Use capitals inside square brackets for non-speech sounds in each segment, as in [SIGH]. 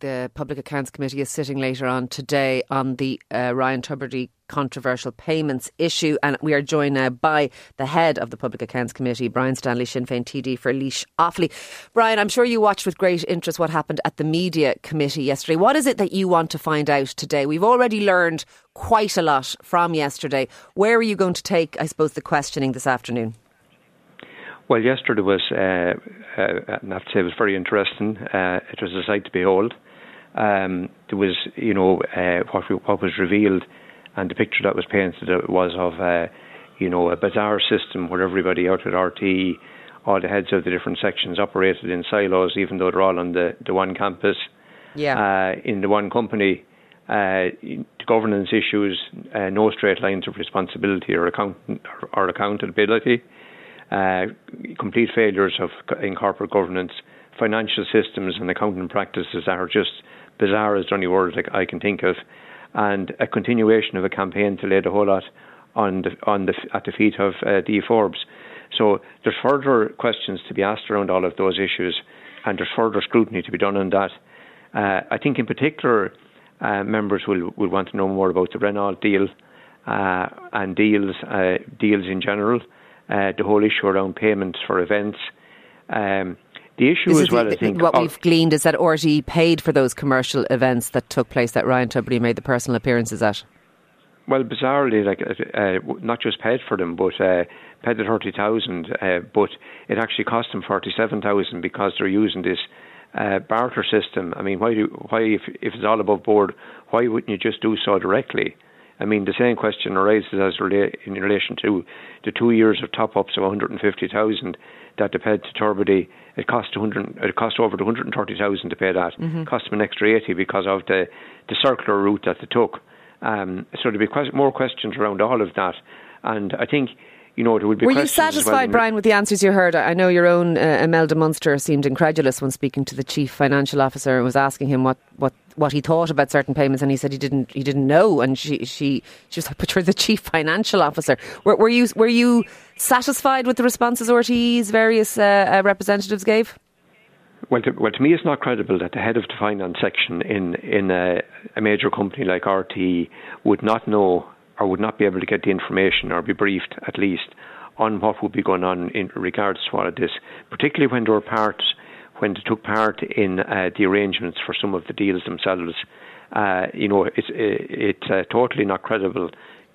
The Public Accounts Committee is sitting later on today on the uh, Ryan Tubridy controversial payments issue, and we are joined now by the head of the Public Accounts Committee, Brian Stanley, Sinn Féin TD for Laois Offaly. Brian, I'm sure you watched with great interest what happened at the Media Committee yesterday. What is it that you want to find out today? We've already learned quite a lot from yesterday. Where are you going to take, I suppose, the questioning this afternoon? Well, yesterday was, uh, uh, I have to say, it was very interesting. Uh, it was a sight to behold. Um, there was, you know, uh, what, what was revealed, and the picture that was painted was of, uh, you know, a bizarre system where everybody out at RTÉ, all the heads of the different sections operated in silos, even though they're all on the, the one campus, yeah. Uh, in the one company. Uh, governance issues, uh, no straight lines of responsibility or, account- or accountability uh, complete failures of in corporate governance, financial systems and accounting practices that are just bizarre as the only word I can think of, and a continuation of a campaign to lay the whole lot on the, on the, at the feet of uh, Dee Forbes. So there's further questions to be asked around all of those issues, and there's further scrutiny to be done on that. Uh, I think in particular, uh, members will, will want to know more about the Renault deal uh, and deals uh, deals in general uh, the whole issue around payments for events. Um, the issue this as well, the, I think. What we've gleaned is that RTE paid for those commercial events that took place that Ryan Tubridy made the personal appearances at. Well, bizarrely, like uh, uh not just paid for them, but uh, paid the thirty thousand, uh, but it actually cost them forty-seven thousand because they're using this uh, barter system. I mean, why do why if, if it's all above board, why wouldn't you just do so directly? I mean, the same question arises as rela- in relation to the two years of top ups of 150,000 that they paid to Tubridy. It cost 100, it cost over 130,000 to pay that. Mm-hmm. Cost them an extra 80 because of the the circular route that they took. Um, so there'll be more questions around all of that, and I think you know, there would be. Were you satisfied, well Brian, with the answers you heard? I know your own uh, Imelda Munster seemed incredulous when speaking to the chief financial officer and was asking him what, what, what he thought about certain payments, and he said he didn't he didn't know. And she she she was like, [LAUGHS] "But you're the chief financial officer." Were, were you were you satisfied with the responses RTE's various uh, uh, representatives gave? Well to, well, to me, it's not credible that the head of the finance section in in a, a major company like RTE would not know or would not be able to get the information or be briefed at least on what would be going on in regards to all of this, particularly when they were when they took part in uh, the arrangements for some of the deals themselves. Uh, you know, it's it's uh, totally not credible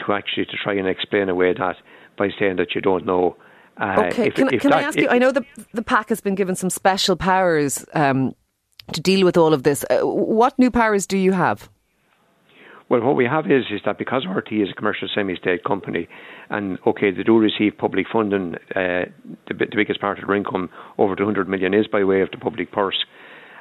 to actually to try and explain away that by saying that you don't know. Uh, okay, if, can, if can that, I ask you? I know the the PAC has been given some special powers um, to deal with all of this. Uh, what new powers do you have? Well, what we have is is that because RTÉ is a commercial semi-state company, and okay, they do receive public funding. Uh, the, the, biggest part of their income, over 200 million, is by way of the public purse,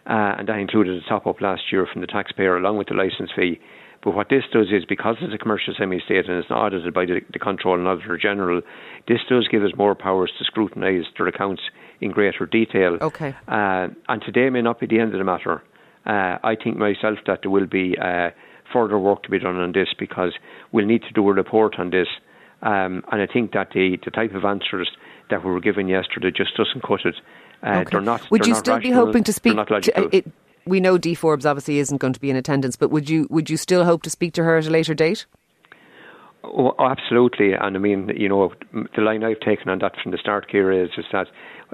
uh, and that included a top up last year from the taxpayer along with the license fee. But what this does is because it's a commercial semi-state and it's not audited by the, the Comptroller and Auditor General, this does give us more powers to scrutinise their accounts in greater detail. Okay. Uh, and today may not be the end of the matter. Uh, I think myself that there will be uh, further work to be done on this because we'll need to do a report on this. Um, and I think that the, the type of answers that we were given yesterday just doesn't cut it. Uh, okay. They're not. Would they're you not still rational, be hoping to speak? To, it, we know Dee Forbes obviously isn't going to be in attendance, but would you would you still hope to speak to her at a later date? Oh, absolutely, and I mean, you know, the line I've taken on that from the start, Ciara, is, is that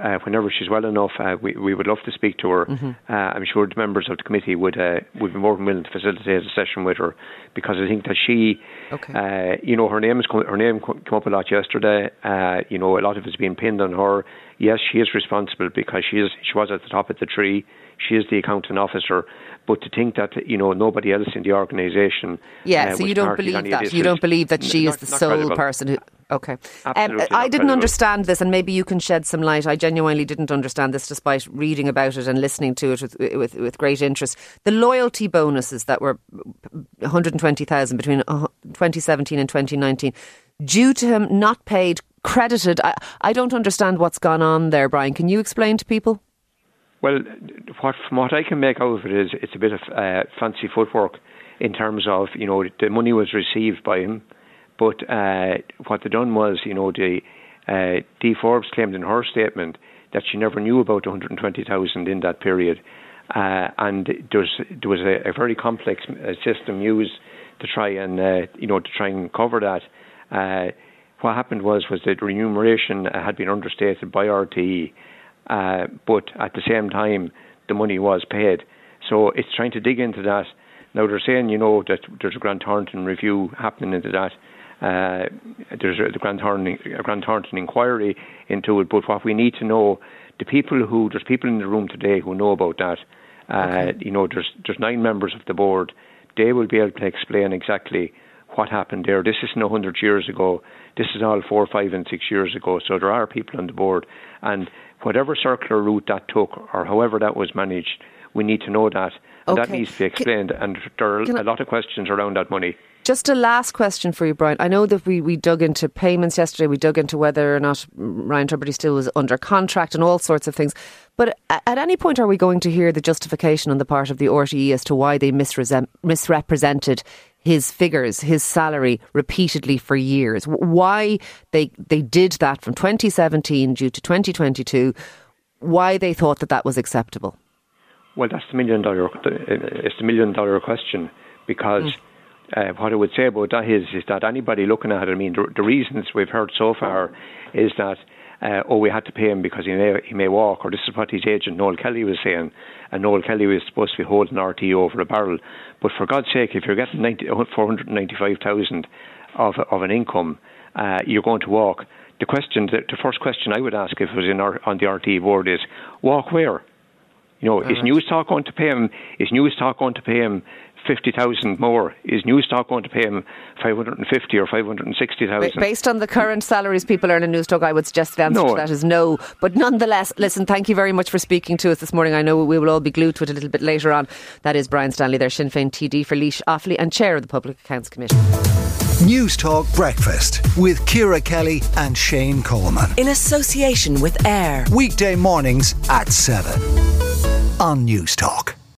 uh, whenever she's well enough, uh, we we would love to speak to her. Mm-hmm. Uh, I'm sure the members of the committee would uh, would be more than willing to facilitate a session with her because I think that she, okay. Uh, you know, her name come, her name came up a lot yesterday. Uh, you know, a lot of it's been pinned on her. Yes, she is responsible because she is she was at the top of the tree. She is the accounting officer, but to think that you know nobody else in the organisation, yeah, uh, so you don't believe that you don't believe that she not, is the sole credible. person who. Okay. Um, I didn't credible. understand this, and maybe you can shed some light. I genuinely didn't understand this, despite reading about it and listening to it with with, with great interest. The loyalty bonuses that were 120,000 between 2017 and 2019, due to him not paid, credited. I, I don't understand what's gone on there, Brian. Can you explain to people? Well, what, from what I can make out of it is it's a bit of uh, fancy footwork in terms of, you know, the money was received by him, But uh, what they done was, you know, the uh, Dee Forbes claimed in her statement that she never knew about 120,000 in that period, uh, and there was, there was a, a very complex uh, system used to try and uh, you know to try and cover that. Uh, what happened was was that remuneration had been understated by RTE, uh, but at the same time the money was paid. So it's trying to dig into that. Now they're saying you know that there's a Grant Thornton review happening into that. Uh, there's a, the Grant Thornton, a Grant Thornton inquiry into it, but what we need to know, the people who there's people in the room today who know about that. Uh, okay. You know, there's there's nine members of the board. They will be able to explain exactly what happened there. This isn't hundred years ago. This is all four, five, and six years ago. So there are people on the board, and whatever circular route that took, or however that was managed, we need to know that, and okay. that needs to be explained. and there are a lot of questions around that money. Just a last question for you, Brian. I know that we, we dug into payments yesterday. We dug into whether or not Ryan Tubridy still was under contract and all sorts of things. But at any point, are we going to hear the justification on the part of the RTE as to why they misrepresented his figures, his salary repeatedly for years? Why they they did that from 2017 due to 2022? Why they thought that that was acceptable? Well, that's the million dollar. It's the million dollar question because. Mm uh, what I would say about that is, is that anybody looking at it, I mean, the, the reasons we've heard so far is that, uh, oh, we had to pay him because he may, he may walk, or this is what his agent Noel Kelly was saying, and Noel Kelly was supposed to be holding RTÉ over a barrel. But for God's sake, if you're getting 90, 495,000 of, of an income, uh, you're going to walk. The question, the, the first question I would ask if it was in our, on the RTÉ board is, walk where? You know, All is right. Newstalk going to pay him? Is Newstalk going to pay him 50,000 more. Is Newstalk going to pay him 550 or 560,000? Based on the current salaries people earn in Newstalk, I would suggest the answer no. to that is no. But nonetheless, listen, thank you very much for speaking to us this morning. I know we will all be glued to it a little bit later on. That is Brian Stanley there, Sinn Féin TD for Laois Offaly and Chair of the Public Accounts Committee. Newstalk Breakfast with Ciara Kelly and Shane Coleman. In association with AIR. Weekday mornings at 7 on Newstalk.